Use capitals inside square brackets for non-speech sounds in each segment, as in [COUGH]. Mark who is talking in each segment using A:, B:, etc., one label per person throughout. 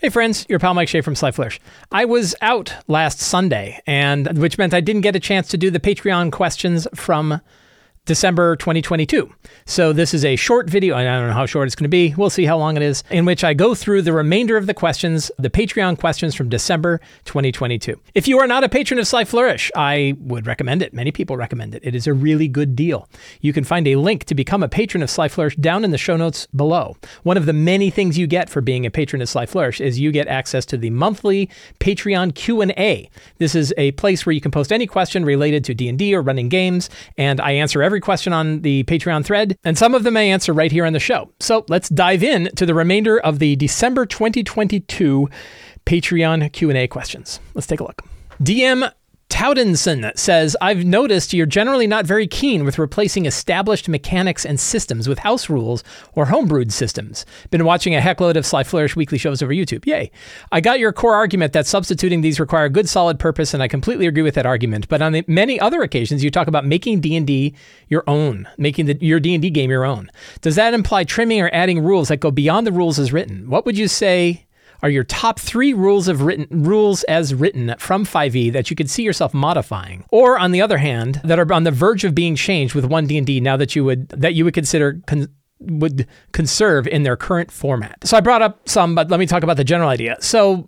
A: Hey friends, your pal Mike Shea from Sly Flourish. I was out last Sunday, and which meant I didn't get a chance to do the Patreon questions from December 2022. So this is a short video, and I don't know how short it's going to be. We'll see how long it is, in which I go through the remainder of the questions, the Patreon questions from December 2022. If you are not a patron of Sly Flourish, I would recommend it. Many people recommend it. It is a really good deal. You can find a link to become a patron of Sly Flourish down in the show notes below. One of the many things you get for being a patron of Sly Flourish is you get access to the monthly Patreon Q&A. This is a place where you can post any question related to D&D or running games, and I answer every question on the Patreon thread, and some of them I answer right here on the show. So let's dive in to the remainder of the December 2022 Patreon Q&A questions. Let's take a look. DM Towdenson says, I've noticed you're generally not very keen with replacing established mechanics and systems with house rules or homebrewed systems. Been watching a heckload of Sly Flourish weekly shows over YouTube. Yay. I got your core argument that substituting these require good solid purpose, and I completely agree with that argument. But on many other occasions, you talk about making D&D your own, making the, your D&D game your own. Does that imply trimming or adding rules that go beyond the rules as written? What would you say are your top three rules of written rules as written from 5e that you could see yourself modifying, or on the other hand, that are on the verge of being changed with one D and D now that you would that you would consider. Con- would conserve in their current format. So I brought up some, but let me talk about the general idea. So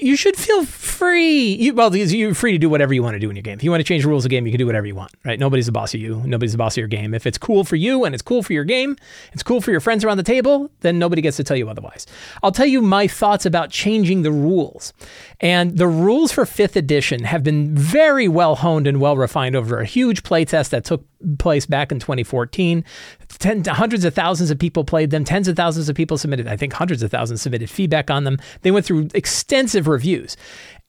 A: you should feel free. You, well, you're free to do whatever you want to do in your game. If you want to change the rules of the game, you can do whatever you want, right? Nobody's the boss of you. Nobody's the boss of your game. If it's cool for you and it's cool for your game, it's cool for your friends around the table, then nobody gets to tell you otherwise. I'll tell you my thoughts about changing the rules. And the rules for fifth edition have been very well honed and well refined over a huge playtest that took place back in 2014. Ten, hundreds of thousands of people played them. Tens of thousands of people submitted, I think hundreds of thousands submitted feedback on them. They went through extensive reviews.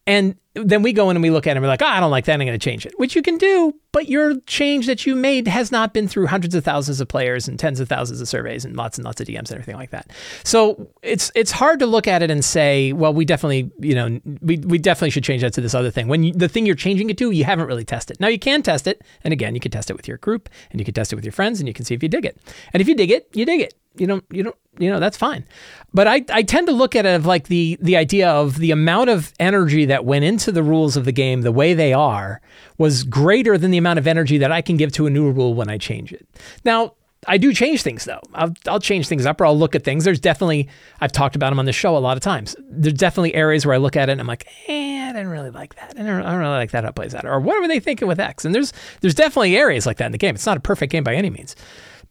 A: And then we go in and we look at it and we're like, oh, I don't like that. I'm going to change it, which you can do, but your change that you made has not been through hundreds of thousands of players and tens of thousands of surveys and lots and lots of DMs and everything like that. So it's it's hard to look at it and say, well, we definitely, you know, we, we definitely should change that to this other thing. When you, the thing you're changing it to, you haven't really tested. Now you can test it, and again, you can test it with your group, and you can test it with your friends, and you can see if you dig it. And if you dig it, you dig it. You don't you don't you know that's fine but I, I tend to look at it of like the the idea of the amount of energy that went into the rules of the game the way they are was greater than the amount of energy that I can give to a new rule when I change it. Now, I do change things though. I'll, I'll change things up or I'll look at things. There's definitely, I've talked about them on the show a lot of times. There's definitely areas where I look at it and I'm like, eh, I didn't really like that. I don't, I don't really like that how it plays out. Or what were they thinking with X? And there's, there's definitely areas like that in the game. It's not a perfect game by any means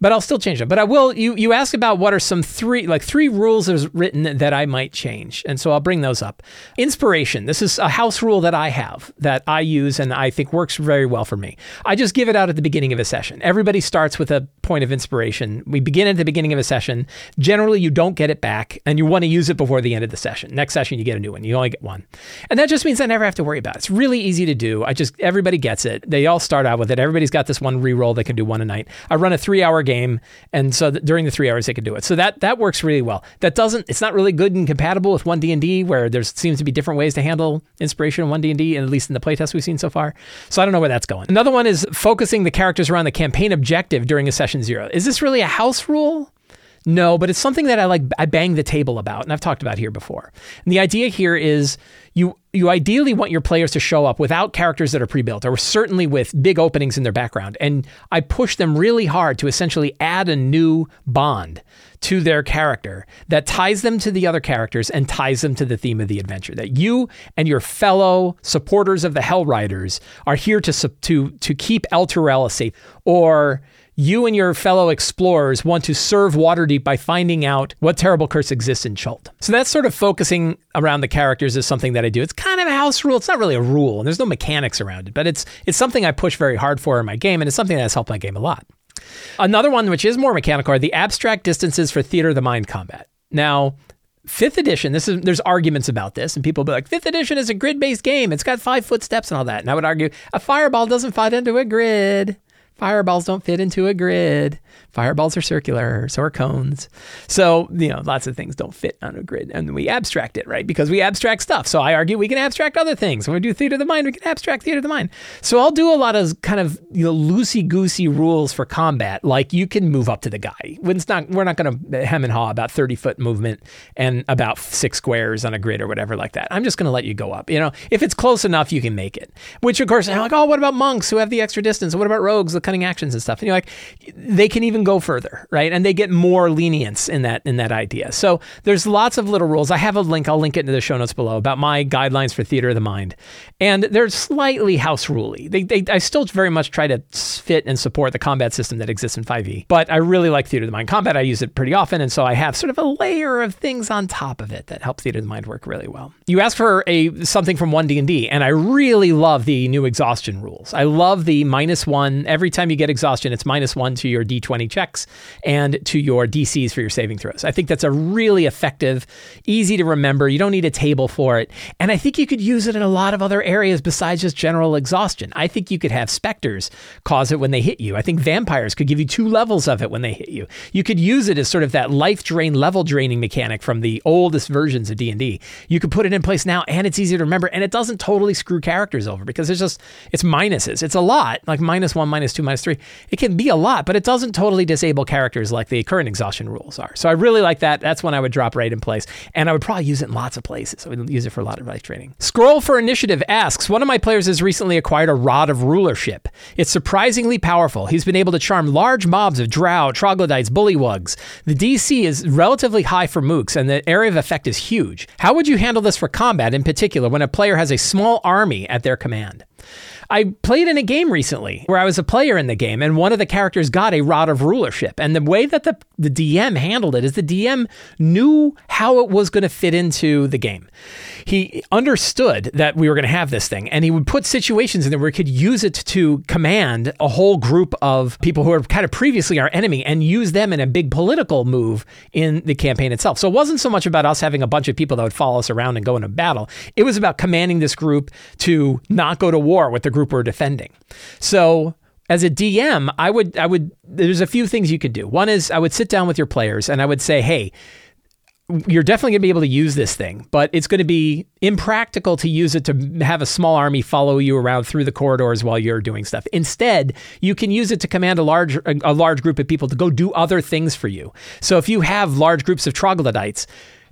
A: but I'll still change them. But I will. You you ask about what are some three like three rules as written that I might change, and so I'll bring those up. Inspiration. This is a house rule that I have that I use and I think works very well for me. I just give it out at the beginning of a session. Everybody starts with a point of inspiration. We begin at the beginning of a session. Generally, you don't get it back, and you want to use it before the end of the session. Next session, you get a new one. You only get one, and that just means I never have to worry about it. It's really easy to do. I just everybody gets it. They all start out with it. Everybody's got this one reroll they can do one a night. I run a three-hour game, and so during the three hours they can do it. So that that works really well. That doesn't. It's not really good and compatible with one D and D, where there seems to be different ways to handle inspiration in one D and D, and at least in the playtest we've seen so far. So I don't know where that's going. Another one is focusing the characters around the campaign objective during a session zero. Is this really a house rule? No, but it's something that I like I bang the table about and I've talked about here before. And the idea here is you you ideally want your players to show up without characters that are pre-built or certainly with big openings in their background. And I push them really hard to essentially add a new bond to their character that ties them to the other characters and ties them to the theme of the adventure. That you and your fellow supporters of the Hell Riders are here to to to keep El safe or you and your fellow explorers want to serve Waterdeep by finding out what terrible curse exists in Chult. So that's sort of focusing around the characters is something that I do. It's kind of a house rule. It's not really a rule, and there's no mechanics around it, but it's it's something I push very hard for in my game, and it's something that has helped my game a lot. Another one which is more mechanical are the abstract distances for theater of the mind combat. Now, fifth edition, this is there's arguments about this, and people be like, fifth edition is a grid-based game. It's got five foot steps and all that. And I would argue a fireball doesn't fit into a grid. Fireballs don't fit into a grid. Fireballs are circular, so are cones. So, you know, lots of things don't fit on a grid. And we abstract it, right? Because we abstract stuff. So I argue we can abstract other things. When we do theater of the mind, we can abstract theater of the mind. So I'll do a lot of kind of, you know, loosey goosey rules for combat. Like you can move up to the guy. It's not, we're not going to hem and haw about 30 foot movement and about six squares on a grid or whatever like that. I'm just going to let you go up. You know, if it's close enough, you can make it. Which, of course, I'm like, oh, what about monks who have the extra distance? What about rogues, the cunning actions and stuff? And you're like, they can even go further, right? And they get more lenience in that in that idea. So there's lots of little rules. I have a link. I'll link it in the show notes below about my guidelines for theater of the mind, and they're slightly house ruley. They, they I still very much try to fit and support the combat system that exists in 5e, but I really like theater of the mind combat. I use it pretty often, and so I have sort of a layer of things on top of it that help theater of the mind work really well. You ask for a something from one D and D, and I really love the new exhaustion rules. I love the minus one every time you get exhaustion. It's minus one to your D20 checks and to your DCs for your saving throws. I think that's a really effective, easy to remember. You don't need a table for it. And I think you could use it in a lot of other areas besides just general exhaustion. I think you could have specters cause it when they hit you. I think vampires could give you two levels of it when they hit you. You could use it as sort of that life drain, level draining mechanic from the oldest versions of D&D. You could put it in place now and it's easy to remember and it doesn't totally screw characters over because it's just it's minuses. It's a lot, like minus 1, minus 2, minus 3. It can be a lot, but it doesn't totally disable characters like the current exhaustion rules are. So I really like that. That's when I would drop right in place. And I would probably use it in lots of places. I would use it for a lot of life training. Scroll for Initiative asks One of my players has recently acquired a Rod of Rulership. It's surprisingly powerful. He's been able to charm large mobs of drow, troglodytes, bullywugs. The DC is relatively high for mooks, and the area of effect is huge. How would you handle this for combat in particular when a player has a small army at their command? I played in a game recently where I was a player in the game, and one of the characters got a rod of rulership. And the way that the, the DM handled it is the DM knew how it was going to fit into the game. He understood that we were going to have this thing, and he would put situations in there where he could use it to command a whole group of people who are kind of previously our enemy and use them in a big political move in the campaign itself. So it wasn't so much about us having a bunch of people that would follow us around and go into battle. It was about commanding this group to not go to war with the group we're defending. So as a DM, I would I would there's a few things you could do. One is I would sit down with your players and I would say, "Hey, you're definitely going to be able to use this thing, but it's going to be impractical to use it to have a small army follow you around through the corridors while you're doing stuff. Instead, you can use it to command a large a, large group of people to go do other things for you. So if you have large groups of troglodytes,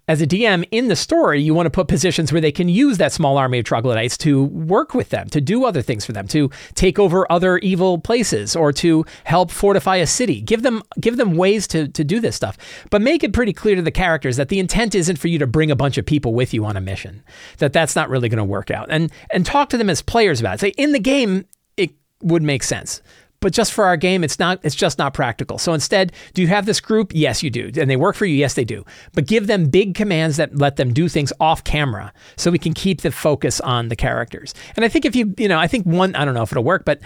A: as a DM in the story, you want to put positions where they can use that small army of troglodytes to work with them, to do other things for them, to take over other evil places, or to help fortify a city. Give them give them ways to to do this stuff, but make it pretty clear to the characters that the intent isn't for you to bring a bunch of people with you on a mission. That that's not really going to work out, and and talk to them as players about it. Say in the game, it would make sense but just for our game it's not it's just not practical. So instead do you have this group? Yes you do. And they work for you? Yes they do. But give them big commands that let them do things off camera so we can keep the focus on the characters. And i think if you you know i think one i don't know if it'll work but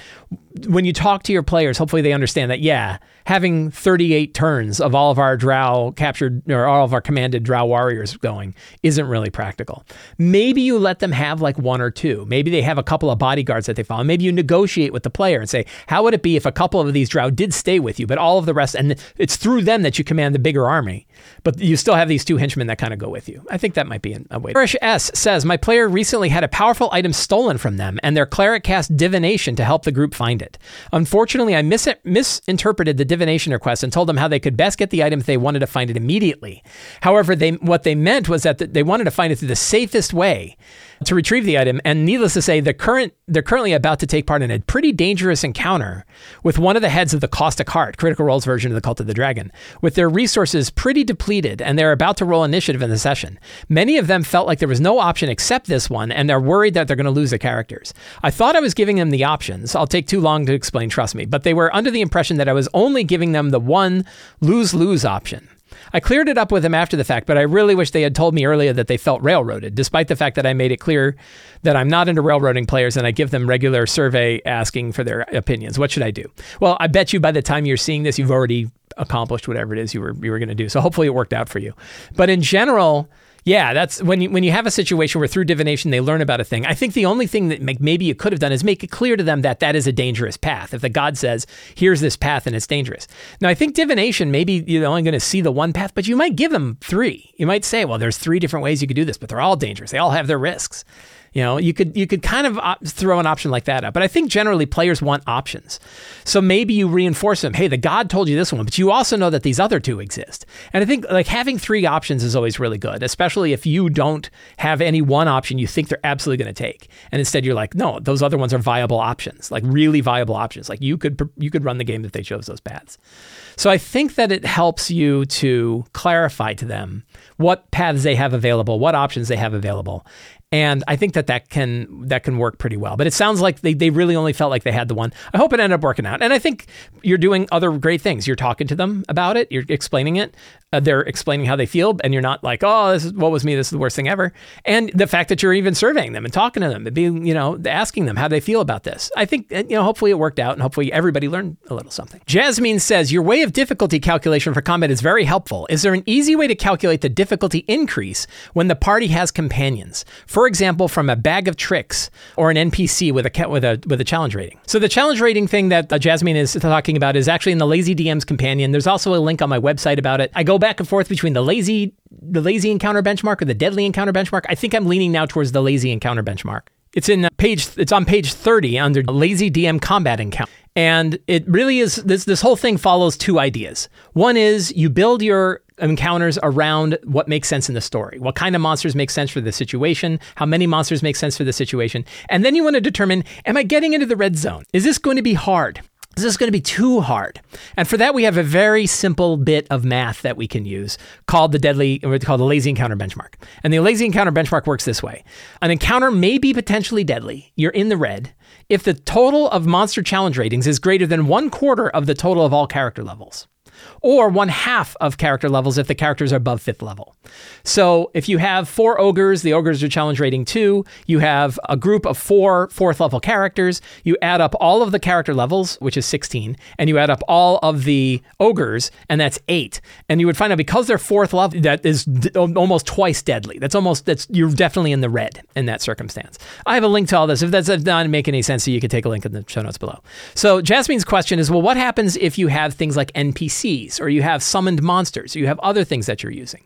A: when you talk to your players hopefully they understand that yeah having 38 turns of all of our drow captured or all of our commanded drow warriors going isn't really practical. Maybe you let them have like one or two. Maybe they have a couple of bodyguards that they follow. Maybe you negotiate with the player and say how would it be if a couple of these drow did stay with you, but all of the rest, and it's through them that you command the bigger army, but you still have these two henchmen that kind of go with you. I think that might be a way. Irish S says, My player recently had a powerful item stolen from them, and their cleric cast divination to help the group find it. Unfortunately, I mis- misinterpreted the divination request and told them how they could best get the item if they wanted to find it immediately. However, they, what they meant was that they wanted to find it through the safest way to retrieve the item. And needless to say, the current they're currently about to take part in a pretty dangerous encounter with one of the heads of the Caustic Heart, Critical Role's version of the Cult of the Dragon, with their resources pretty depleted, and they're about to roll initiative in the session. Many of them felt like there was no option except this one, and they're worried that they're going to lose their characters. I thought I was giving them the options. I'll take too long to explain, trust me, but they were under the impression that I was only giving them the one lose lose option. I cleared it up with them after the fact, but I really wish they had told me earlier that they felt railroaded, despite the fact that I made it clear that I'm not into railroading players and I give them regular survey asking for their opinions. What should I do? Well, I bet you by the time you're seeing this, you've already accomplished whatever it is you were you were going to do. So hopefully it worked out for you. But in general, Yeah, that's when you, when you have a situation where through divination they learn about a thing. I think the only thing that maybe you could have done is make it clear to them that that is a dangerous path. If the god says, "Here's this path and it's dangerous," now I think divination maybe you're only going to see the one path, but you might give them three. You might say, "Well, there's three different ways you could do this, but they're all dangerous. They all have their risks." You know, you could you could kind of op- throw an option like that up, but I think generally players want options. So maybe you reinforce them. Hey, the god told you this one, but you also know that these other two exist. And I think like having three options is always really good, especially if you don't have any one option you think they're absolutely going to take, and instead you're like, no, those other ones are viable options, like really viable options. Like you could you could run the game if they chose those paths. So I think that it helps you to clarify to them what paths they have available, what options they have available, and I think that that can that can work pretty well. But it sounds like they, they really only felt like they had the one. I hope it ended up working out. And I think you're doing other great things. You're talking to them about it. You're explaining it. Uh, they're explaining how they feel, and you're not like, oh, this is what was me. This is the worst thing ever. And the fact that you're even surveying them and talking to them and being, you know, asking them how they feel about this. I think you know, hopefully it worked out, and hopefully everybody learned a little something. Jasmine says your way of difficulty calculation for combat is very helpful. Is there an easy way to calculate the difficulty increase when the party has companions? For example, from a bag of tricks or an NPC with a with a with a challenge rating. So the challenge rating thing that uh, Jasmine is talking about is actually in the Lazy DM's companion. There's also a link on my website about it. I go back and forth between the lazy the lazy encounter benchmark or the deadly encounter benchmark. I think I'm leaning now towards the lazy encounter benchmark. It's in uh, page it's on page 30 under lazy DM combat encounter. And it really is this this whole thing follows two ideas. One is you build your encounters around what makes sense in the story. What kind of monsters make sense for the situation? How many monsters make sense for the situation? And then you want to determine am I getting into the red zone? Is this going to be hard? Is this going to be too hard? And for that, we have a very simple bit of math that we can use called the deadly, or called the lazy encounter benchmark. And the lazy encounter benchmark works this way: an encounter may be potentially deadly. You're in the red if the total of monster challenge ratings is greater than one quarter of the total of all character levels or one half of character levels if the characters are above fifth level. So if you have four ogres, the ogres are challenge rating two. You have a group of four fourth level characters. You add up all of the character levels, which is 16, and you add up all of the ogres, and that's eight. And you would find out because they're fourth level, that is d- almost twice deadly. That's almost that's you're definitely in the red in that circumstance. I have a link to all this. If that's not making any sense, so you can take a link in the show notes below. So Jasmine's question is, well, what happens if you have things like NPCs or you have summoned monsters or you have other things that you're using?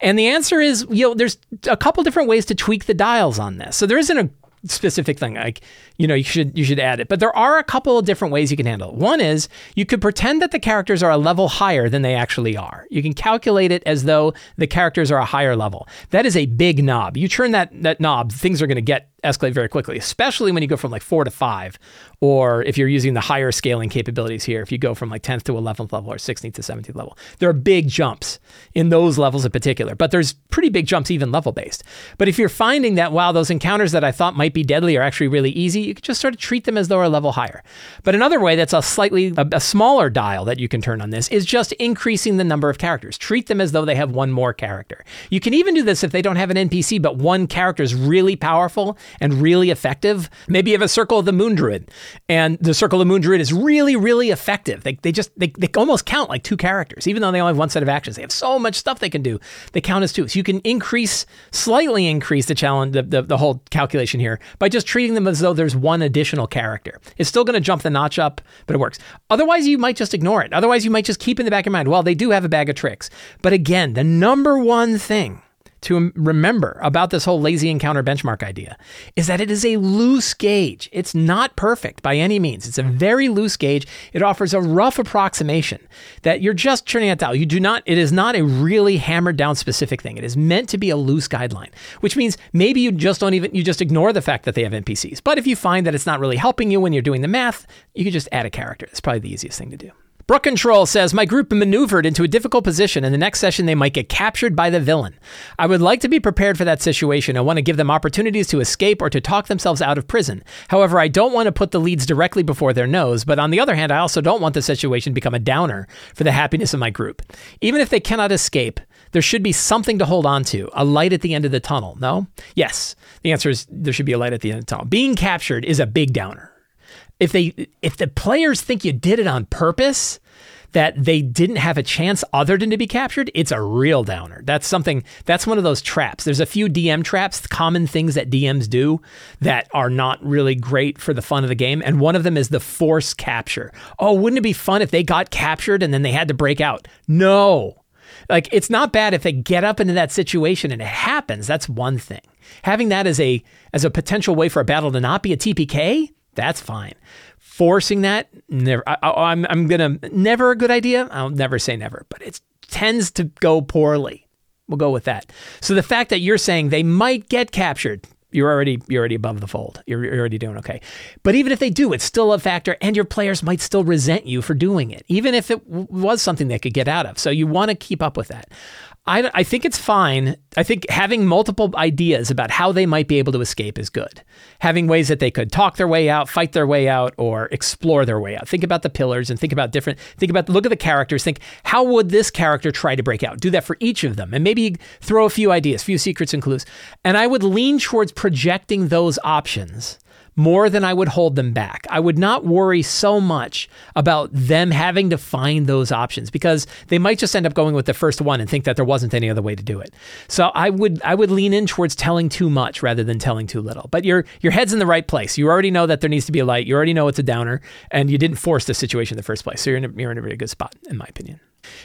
A: And the answer is, you know, there's a couple different ways to tweak the dials on this. So there isn't a specific thing like you know you should you should add it but there are a couple of different ways you can handle it one is you could pretend that the characters are a level higher than they actually are you can calculate it as though the characters are a higher level that is a big knob you turn that that knob things are going to get escalate very quickly especially when you go from like 4 to 5 or if you're using the higher scaling capabilities here if you go from like 10th to 11th level or 16th to 17th level there are big jumps in those levels in particular but there's pretty big jumps even level based but if you're finding that wow those encounters that I thought might be deadly are actually really easy you can just sort of treat them as though a level higher. But another way that's a slightly a, a smaller dial that you can turn on this is just increasing the number of characters. Treat them as though they have one more character. You can even do this if they don't have an NPC, but one character is really powerful and really effective. Maybe you have a Circle of the Moon Druid, and the Circle of Moon Druid is really, really effective. They, they just they, they almost count like two characters, even though they only have one set of actions. They have so much stuff they can do. They count as two. So you can increase, slightly increase the challenge, the, the, the whole calculation here by just treating them as though there's one additional character. It's still going to jump the notch up, but it works. Otherwise, you might just ignore it. Otherwise, you might just keep in the back of your mind, well, they do have a bag of tricks. But again, the number one thing to remember about this whole lazy encounter benchmark idea is that it is a loose gauge. It's not perfect by any means. It's a very loose gauge. It offers a rough approximation that you're just turning it out. You do not, it is not a really hammered down specific thing. It is meant to be a loose guideline, which means maybe you just don't even, you just ignore the fact that they have NPCs. But if you find that it's not really helping you when you're doing the math, you can just add a character. That's probably the easiest thing to do. Brook Control says, My group maneuvered into a difficult position. In the next session, they might get captured by the villain. I would like to be prepared for that situation. I want to give them opportunities to escape or to talk themselves out of prison. However, I don't want to put the leads directly before their nose, but on the other hand, I also don't want the situation to become a downer for the happiness of my group. Even if they cannot escape, there should be something to hold on to, a light at the end of the tunnel, no? Yes, the answer is there should be a light at the end of the tunnel. Being captured is a big downer if they if the players think you did it on purpose, that they didn't have a chance other than to be captured, it's a real downer. That's something, that's one of those traps. There's a few DM traps, common things that DMs do that are not really great for the fun of the game. And one of them is the force capture. Oh, wouldn't it be fun if they got captured and then they had to break out? No. Like, it's not bad if they get up into that situation and it happens. That's one thing. Having that as a as a potential way for a battle to not be a TPK, that's fine. Forcing that never I, am I'm, I'm gonna never a good idea. I'll never say never but it tends to go poorly. We'll go with that. So the fact that you're saying they might get captured you're already you're already above the fold. You're, you're already doing okay. But even if they do it's still a factor and your players might still resent you for doing it even if it w- was something they could get out of. So you want to keep up with that I, I think it's fine. I think having multiple ideas about how they might be able to escape is good. Having ways that they could talk their way out, fight their way out, or explore their way out. Think about the pillars and think about different, think about, look at the characters. Think, how would this character try to break out? Do that for each of them. And maybe throw a few ideas, few secrets and clues. And I would lean towards projecting those options more than I would hold them back. I would not worry so much about them having to find those options because they might just end up going with the first one and think that there wasn't any other way to do it. So I would I would lean in towards telling too much rather than telling too little. But your your head's in the right place. You already know that there needs to be a light. You already know it's a downer, and you didn't force the situation in the first place. So you're in a, you're in a really good spot, in my opinion.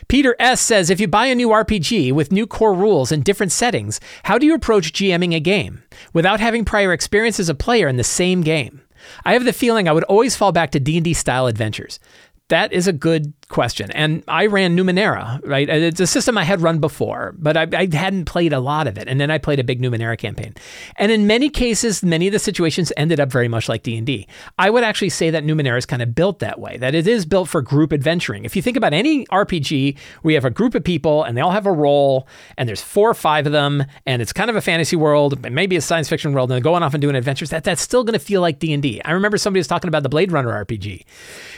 A: Peter S. says If you buy a new RPG with new core rules and different settings, how do you approach GMing a game without having prior experience as a player in the same game? I have the feeling I would always fall back to D&D style adventures. That is a good question. And I ran Numenera, right? It's a system I had run before, but I, I, hadn't played a lot of it. And then I played a big Numenera campaign. And in many cases, many of the situations ended up very much like D&D. I would actually say that Numenera is kind of built that way, that it is built for group adventuring. If you think about any RPG, we have a group of people and they all have a role and there's four or five of them and it's kind of a fantasy world, maybe a science fiction world and they're going off and doing adventures, that, that's still going to feel like D&D. I remember somebody was talking about the Blade Runner RPG.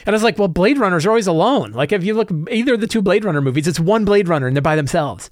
A: And I was like, well, Blade Runners are always alone. Like like if you look either of the two Blade Runner movies, it's one Blade Runner and they're by themselves.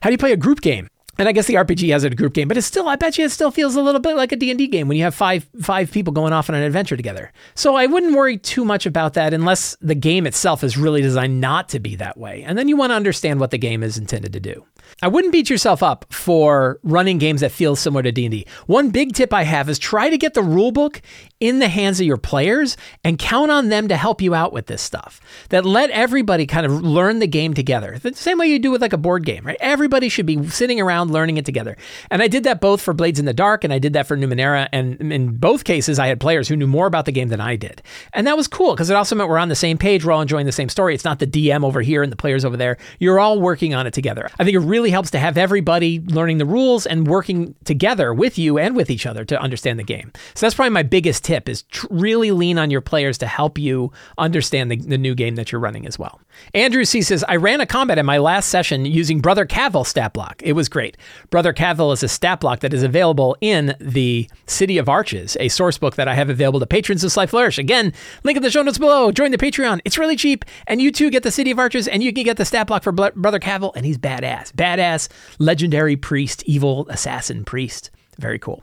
A: How do you play a group game? And I guess the RPG has a group game, but it's still I bet you it still feels a little bit like a D&D game when you have five five people going off on an adventure together. So I wouldn't worry too much about that unless the game itself is really designed not to be that way. And then you want to understand what the game is intended to do. I wouldn't beat yourself up for running games that feel similar to D&D. One big tip I have is try to get the rulebook in the hands of your players and count on them to help you out with this stuff. That let everybody kind of learn the game together. The same way you do with like a board game, right? Everybody should be sitting around learning it together. And I did that both for Blades in the Dark and I did that for Numenera and in both cases I had players who knew more about the game than I did. And that was cool because it also meant we're on the same page, we're all enjoying the same story. It's not the DM over here and the players over there. You're all working on it together. I think it really helps to have everybody learning the rules and working together with you and with each other to understand the game. So that's probably my biggest tip is tr- really lean on your players to help you understand the, the new game that you're running as well. Andrew C says, I ran a combat in my last session using Brother Cavil stat block. It was great. Brother Cavil is a stat block that is available in the City of Arches, a source book that I have available to patrons of Sly Flourish. Again, link in the show notes below. Join the Patreon. It's really cheap. And you too get the City of Arches and you can get the stat block for Brother Cavil, and he's. Badass badass legendary priest, evil assassin priest. Very cool.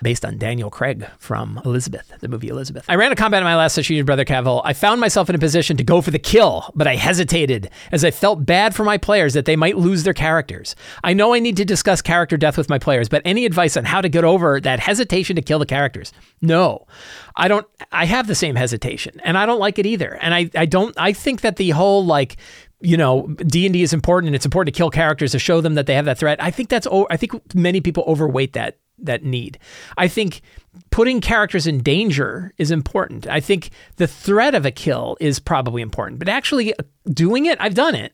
A: Based on Daniel Craig from Elizabeth, the movie Elizabeth. I ran a combat in my last session, Brother Cavil. I found myself in a position to go for the kill, but I hesitated as I felt bad for my players that they might lose their characters. I know I need to discuss character death with my players, but any advice on how to get over that hesitation to kill the characters? No. I don't I have the same hesitation and I don't like it either. And I, I don't I think that the whole like you know d&d is important and it's important to kill characters to show them that they have that threat. I think that's i think many people overweight that that need. I think putting characters in danger is important. I think the threat of a kill is probably important but actually uh, doing it i've done it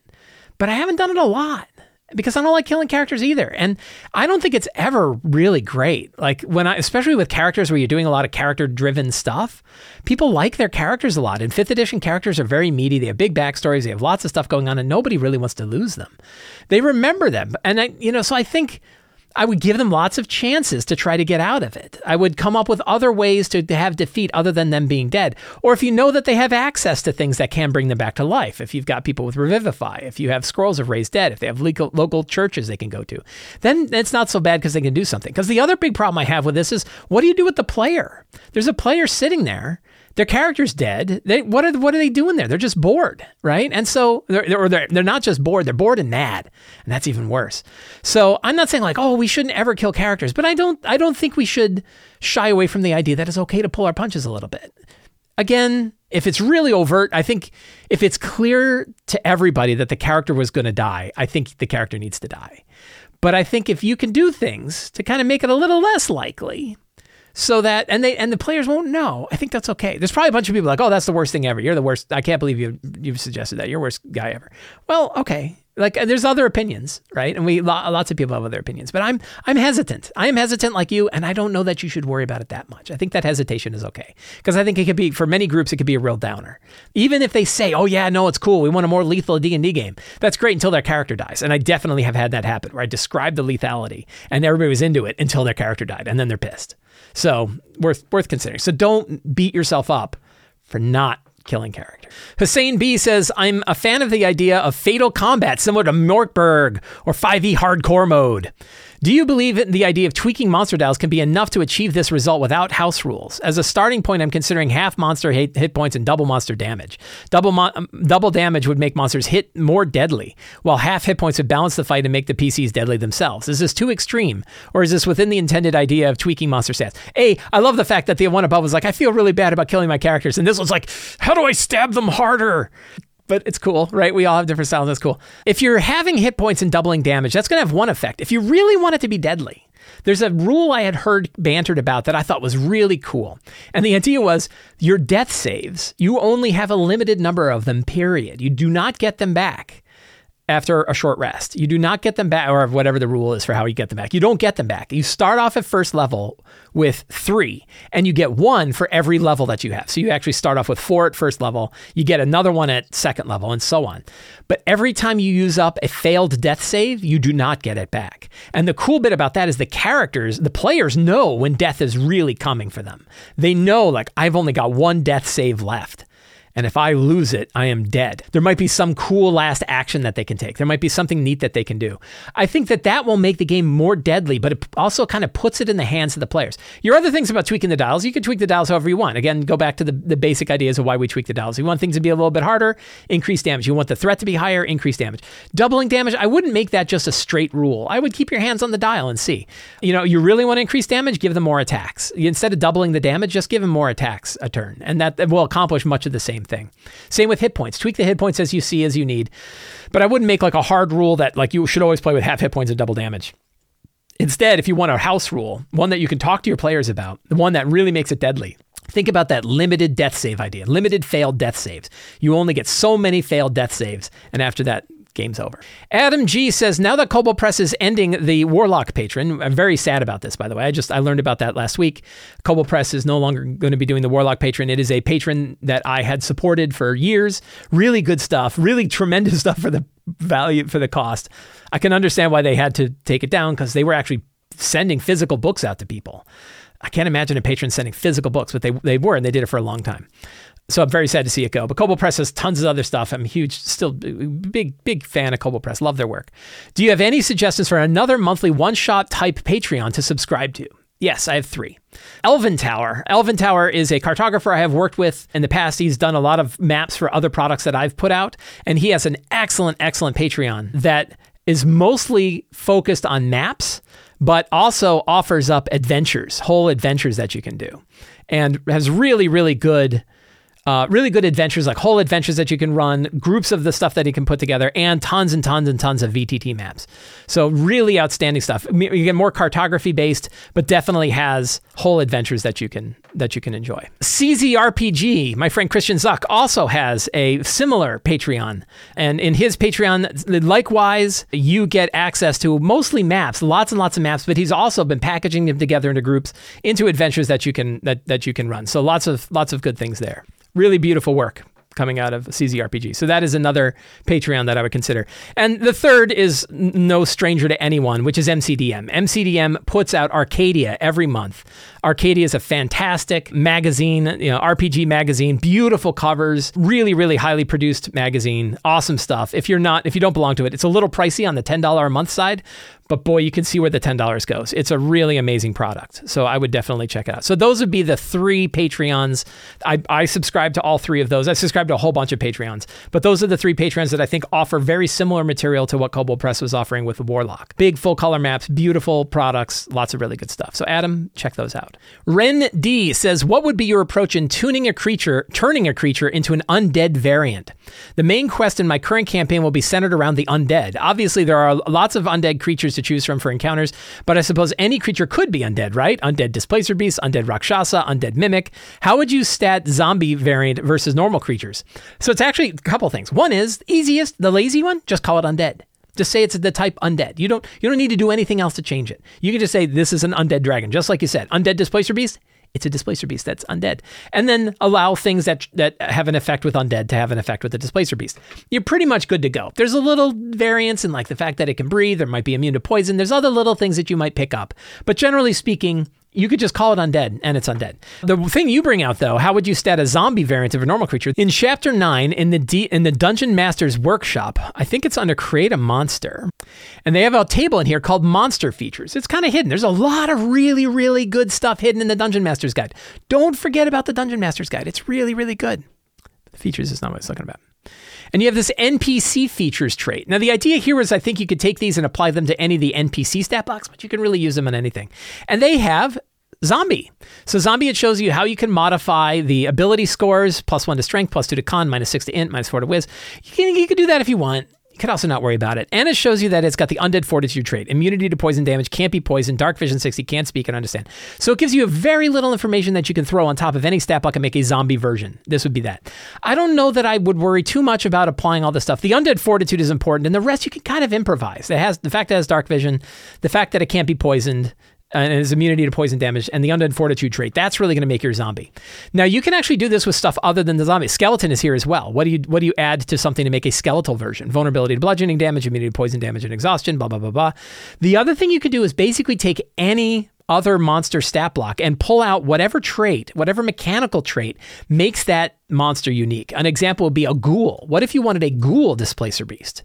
A: but i haven't done it a lot because I don't like killing characters either. And I don't think it's ever really great. Like when I, especially with characters where you're doing a lot of character driven stuff, people like their characters a lot. And fifth edition characters are very meaty. They have big backstories. They have lots of stuff going on, and nobody really wants to lose them. They remember them. And I, you know, so I think I would give them lots of chances to try to get out of it. I would come up with other ways to, to have defeat other than them being dead. Or if you know that they have access to things that can bring them back to life, if you've got people with Revivify, if you have scrolls of raised dead, if they have legal, local churches they can go to, then it's not so bad because they can do something. Because the other big problem I have with this is what do you do with the player? There's a player sitting there their character's dead. They what are what are they doing there? They're just bored, right? And so they're they're, they're they're not just bored. They're bored and mad, and that's even worse. So I'm not saying like oh we shouldn't ever kill characters, but I don't I don't think we should shy away from the idea that it's okay to pull our punches a little bit. Again, if it's really overt, I think if it's clear to everybody that the character was going to die, I think the character needs to die. But I think if you can do things to kind of make it a little less likely, so that and they and the players won't know. I think that's okay. There's probably a bunch of people like, "Oh, that's the worst thing ever. You're the worst. I can't believe you you've suggested that. You're the worst guy ever." Well, okay. Like uh, there's other opinions, right? And we lots of people have other opinions, but I'm I'm hesitant. I am hesitant like you, and I don't know that you should worry about it that much. I think that hesitation is okay because I think it could be for many groups it could be a real downer. Even if they say, "Oh yeah, no, it's cool. We want a more lethal D and D game." That's great until their character dies, and I definitely have had that happen where I described the lethality and everybody was into it until their character died, and then they're pissed. So worth worth considering. So don't beat yourself up for not killing character. Hussein B says, I'm a fan of the idea of fatal combat similar to Mörk Borg or 5e hardcore mode. Do you believe the idea of tweaking monster dials can be enough to achieve this result without house rules? As a starting point, I'm considering half monster hit, points and double monster damage. Double mo- um, double damage would make monsters hit more deadly, while half hit points would balance the fight and make the PCs deadly themselves. Is this too extreme, or is this within the intended idea of tweaking monster stats? A, I love the fact that the one above was like, I feel really bad about killing my characters, and this one's like, how do I stab them harder? But it's cool, right? We all have different styles. That's cool. If you're having hit points and doubling damage, that's going to have one effect. If you really want it to be deadly, there's a rule I had heard bantered about that I thought was really cool. And the idea was your death saves, you only have a limited number of them, period. You do not get them back after a short rest. You do not get them back, or whatever the rule is for how you get them back. You don't get them back. You start off at first level with three, and you get one for every level that you have. So you actually start off with four at first level, you get another one at second level, and so on. But every time you use up a failed death save, you do not get it back. And the cool bit about that is the characters, the players know when death is really coming for them. They know, like, I've only got one death save left. And if I lose it, I am dead. There might be some cool last action that they can take. There might be something neat that they can do. I think that that will make the game more deadly, but it also kind of puts it in the hands of the players. Your other things about tweaking the dials, you can tweak the dials however you want. Again, go back to the, the basic ideas of why we tweak the dials. You want things to be a little bit harder, increase damage. You want the threat to be higher, increase damage. Doubling damage, I wouldn't make that just a straight rule. I would keep your hands on the dial and see. You know, you really want to increase damage, give them more attacks. Instead of doubling the damage, just give them more attacks a turn. And that, will accomplish much of the same thing. Same with hit points. Tweak the hit points as you see as you need. But I wouldn't make like a hard rule that like you should always play with half hit points and double damage. Instead, if you want a house rule, one that you can talk to your players about, the one that really makes it deadly, Think about that limited death save idea, limited failed death saves. You only get so many failed death saves, and after that, game's over. Adam G says, now that Kobold Press is ending the Warlock patron, I'm very sad about this, by the way. I just I learned about that last week. Kobold Press is no longer going to be doing the Warlock patron. It is a patron that I had supported for years. Really good stuff, really tremendous [LAUGHS] stuff for the value for the cost. I can understand why they had to take it down because they were actually sending physical books out to people. I can't imagine a patron sending physical books, but they, they were, and they did it for a long time so I'm very sad to see it go. But Kobold Press has tons of other stuff. I'm huge, still big, big fan of Kobold Press. Love their work. Do you have any suggestions for another monthly one shot type Patreon to subscribe to? Yes, I have three. Elven Tower. Elven Tower is a cartographer I have worked with in the past. He's done a lot of maps for other products that I've put out, and he has an excellent, excellent Patreon that is mostly focused on maps, but also offers up adventures, whole adventures that you can do, and has really, really good uh, really good adventures, like whole adventures that you can run, groups of the stuff that he can put together, and tons and tons and tons of VTT maps. So really outstanding stuff. You get more cartography based, but definitely has whole adventures that you can that you can enjoy. CZRPG, my friend Christian Zuck also has a similar Patreon, and in his Patreon, likewise, you get access to mostly maps, lots and lots of maps. But he's also been packaging them together into groups, into adventures that you can that, that you can run. So lots of lots of good things there really beautiful work coming out of CZRPG. So that is another Patreon that I would consider. And the third is no stranger to anyone, which is MCDM. MCDM puts out Arcadia every month. Arcadia is a fantastic magazine, you know, RPG magazine, beautiful covers, really, really highly produced magazine, awesome stuff. If you're not, if you don't belong to it, it's a little pricey on the $10 a month side, but boy, you can see where the $10 goes. It's a really amazing product. So I would definitely check it out. So those would be the three Patreons. I, I subscribe to all three of those. I subscribe to a whole bunch of Patreons, but those are the three Patreons that I think offer very similar material to what Kobold Press was offering with Warlock. Big full color maps, beautiful products, lots of really good stuff. So Adam, check those out. Ren D says, what would be your approach in tuning a creature, turning a creature into an undead variant? The main quest in my current campaign will be centered around the undead. Obviously, there are lots of undead creatures to choose from for encounters, but I suppose any creature could be undead, right? Undead Displacer Beast, Undead Rakshasa, Undead Mimic. How would you stat zombie variant versus normal creatures? So it's actually a couple things. One is easiest, the lazy one, just call it undead. Just say it's the type undead. You don't you don't need to do anything else to change it. You can just say this is an undead dragon, just like you said. Undead displacer beast, it's a displacer beast that's undead. And then allow things that that have an effect with undead to have an effect with the displacer beast. You're pretty much good to go. There's a little variance in like the fact that it can breathe, there might be immune to poison. There's other little things that you might pick up. But generally speaking, you could just call it undead and it's undead. The thing you bring out though, how would you stat a zombie variant of a normal creature? In chapter 9 in the D- in the Dungeon Master's workshop, I think it's under create a monster. And they have a table in here called monster features. It's kind of hidden. There's a lot of really really good stuff hidden in the Dungeon Master's guide. Don't forget about the Dungeon Master's guide. It's really really good. The features is not what I was talking about. And you have this NPC features trait. Now, the idea here is I think you could take these and apply them to any of the NPC stat blocks, but you can really use them on anything. And they have Zombie. So Zombie, it shows you how you can modify the ability scores, plus one to strength, plus two to con, minus six to int, minus four to whiz. You can, you can do that if you want. Could also not worry about it. And it shows you that it's got the undead fortitude trait, immunity to poison damage, can't be poisoned, dark vision 60, can't speak and understand. So it gives you a very little information that you can throw on top of any stat block and make a zombie version. This would be that. I don't know that I would worry too much about applying all this stuff. The undead fortitude is important, and the rest you can kind of improvise. It has the fact that it has dark vision, the fact that it can't be poisoned, Uh, and his immunity to poison damage and the undead fortitude trait. That's really going to make your zombie. Now you can actually do this with stuff other than the zombie. Skeleton is here as well. What do you what do you add to something to make a skeletal version? Vulnerability to bludgeoning damage, immunity to poison damage, and exhaustion. Blah blah blah blah. The other thing you could do is basically take any other monster stat block and pull out whatever trait, whatever mechanical trait makes that monster unique. An example would be a ghoul. What if you wanted a ghoul displacer beast?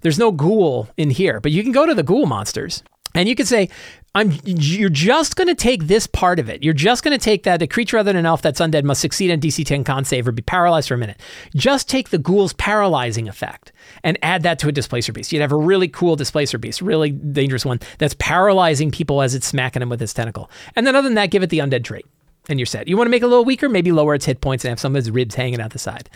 A: There's no ghoul in here, but you can go to the ghoul monsters and you could say, I'm you're just going to take this part of it. You're just going to take that a creature other than an elf that's undead must succeed on DC 10 con save or be paralyzed for a minute. Just take the ghoul's paralyzing effect and add that to a displacer beast. You'd have a really cool displacer beast, really dangerous one that's paralyzing people as it's smacking them with its tentacle. And then other than that, give it the undead trait. And you're set. You want to make it a little weaker, maybe lower its hit points and have some of its ribs hanging out the side.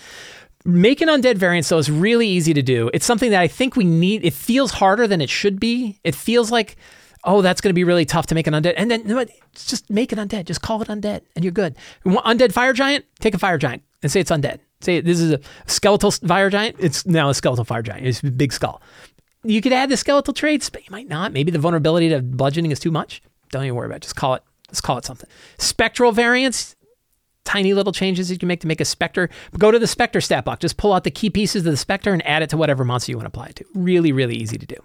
A: Make an undead variant though is really easy to do. It's something that I think we need. It feels harder than it should be. It feels like oh, that's going to be really tough to make an undead. And then just make it undead. Just call it undead, and you're good. undead fire giant? Take a fire giant and say it's undead. Say this is a skeletal fire giant. It's now a skeletal fire giant. It's a big skull. You could add the skeletal traits, but you might not. Maybe the vulnerability to bludgeoning is too much. Don't even worry about it. Just call it. Let's call it something. Spectral variants. Tiny little changes you can make to make a specter. Go to the specter stat block. Just pull out the key pieces of the specter and add it to whatever monster you want to apply it to. Really, really easy to do.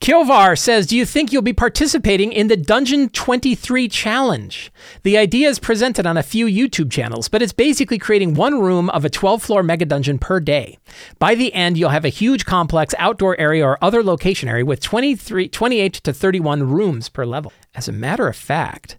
A: Kilvar says, Do you think you'll be participating in the Dungeon 23 challenge? The idea is presented on a few YouTube channels, but it's basically creating one room of a 12 floor mega dungeon per day. By the end, you'll have a huge complex outdoor area or other location area with 23, 28 to 31 rooms per level. As a matter of fact,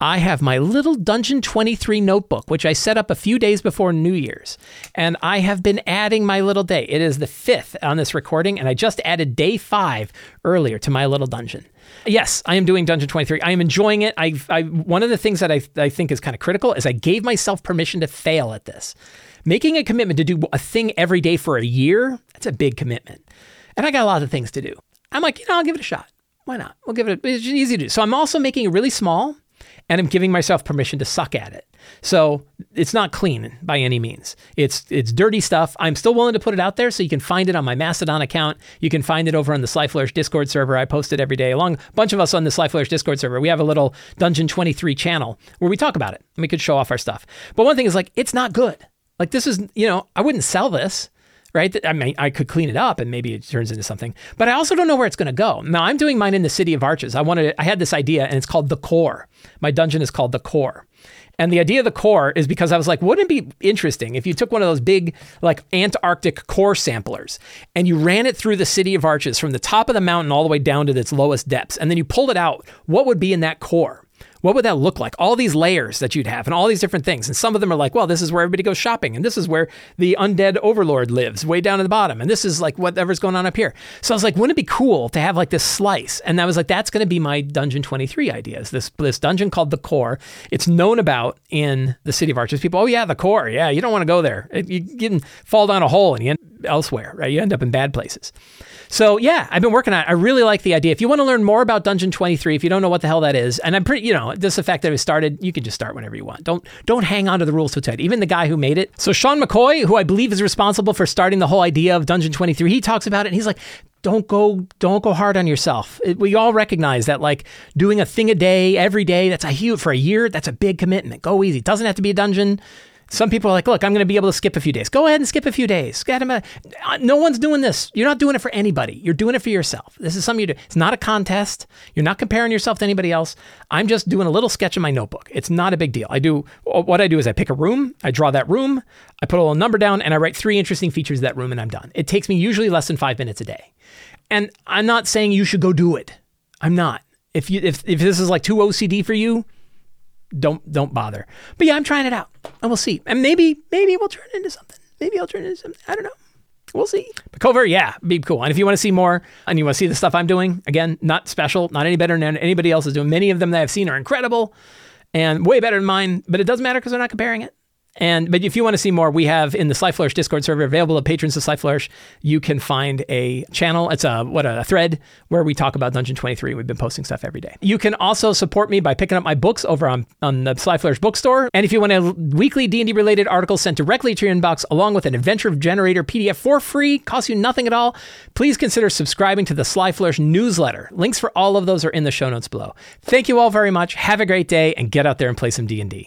A: I have my little Dungeon 23 notebook, which I set up a few days before New Year's. And I have been adding my little day. It is the fifth on this recording, and I just added day five earlier to my little dungeon. Yes, I am doing Dungeon 23. I am enjoying it. I, I one of the things that I, I think is kind of critical is I gave myself permission to fail at this. Making a commitment to do a thing every day for a year, that's a big commitment. And I got a lot of things to do. I'm like, you know, I'll give it a shot. Why not? We'll give it a, it's easy to do. So I'm also making it really small and I'm giving myself permission to suck at it. So it's not clean by any means. It's it's dirty stuff. I'm still willing to put it out there, so you can find it on my Mastodon account. You can find it over on the Sly Discord server. I post it every day. Along a bunch of us on the Sly Discord server, we have a little Dungeon 23 channel where we talk about it and we could show off our stuff. But one thing is like it's not good. Like this is you know I wouldn't sell this right? I mean, I could clean it up and maybe it turns into something, but I also don't know where it's going to go. Now I'm doing mine in the City of Arches. I wanted, I had this idea, and it's called the Core. My dungeon is called the Core. And the idea of the core is because I was like, wouldn't it be interesting if you took one of those big, like Antarctic core samplers and you ran it through the city of Arches from the top of the mountain all the way down to its lowest depths, and then you pulled it out? What would be in that core? What would that look like? All these layers that you'd have and all these different things. And some of them are like, well, this is where everybody goes shopping. And this is where the undead overlord lives, way down at the bottom. And this is like whatever's going on up here. So I was like, wouldn't it be cool to have like this slice? And I was like, that's going to be my Dungeon 23 ideas. This, this dungeon called the Core. It's known about in the City of Arches. People, oh, yeah, the Core. Yeah, you don't want to go there. You can fall down a hole and you end elsewhere, right? You end up in bad places. So yeah, I've been working on it. I really like the idea. If you want to learn more about Dungeon 23, if you don't know what the hell that is, and I'm pretty, you know, this effect that it started, you can just start whenever you want. Don't don't hang on to the rules so tight. Even the guy who made it. So Sean McCoy, who I believe is responsible for starting the whole idea of Dungeon 23, he talks about it and he's like, don't go don't go hard on yourself. It, we all recognize that like doing a thing a day every day, that's a huge for a year, that's a big commitment. Go easy. It doesn't have to be a dungeon. Some people are like, look, I'm going to be able to skip a few days. Go ahead and skip a few days. Uh, no one's doing this. You're not doing it for anybody. You're doing it for yourself. This is something you do. It's not a contest. You're not comparing yourself to anybody else. I'm just doing a little sketch in my notebook. It's not a big deal. I do what I do is I pick a room, I draw that room, I put a little number down, and I write three interesting features of that room, and I'm done. It takes me usually less than five minutes a day. And I'm not saying you should go do it. I'm not. If you if, if this is like too OCD for you, don't don't bother. But yeah, I'm trying it out, and we'll see. And maybe maybe we'll turn it into something. Maybe I'll turn it into something. I don't know. We'll see. But Cover, yeah, be cool. And if you want to see more and you want to see the stuff I'm doing, again, not special, not any better than anybody else is doing. Many of them that I've seen are incredible and way better than mine, but it doesn't matter because they're not comparing it. And but if you want to see more, we have in the Sly Flourish Discord server available to patrons of Sly Flourish. You can find a channel. It's a what a thread where we talk about Dungeon 23. We've been posting stuff every day. You can also support me by picking up my books over on, on the Sly Flourish bookstore. And if you want a weekly D&D related article sent directly to your inbox along with an adventure generator PDF for free, costs you nothing at all, please consider subscribing to the Sly Flourish newsletter. Links for all of those are in the show notes below. Thank you all very much. Have a great day and get out there and play some D&D.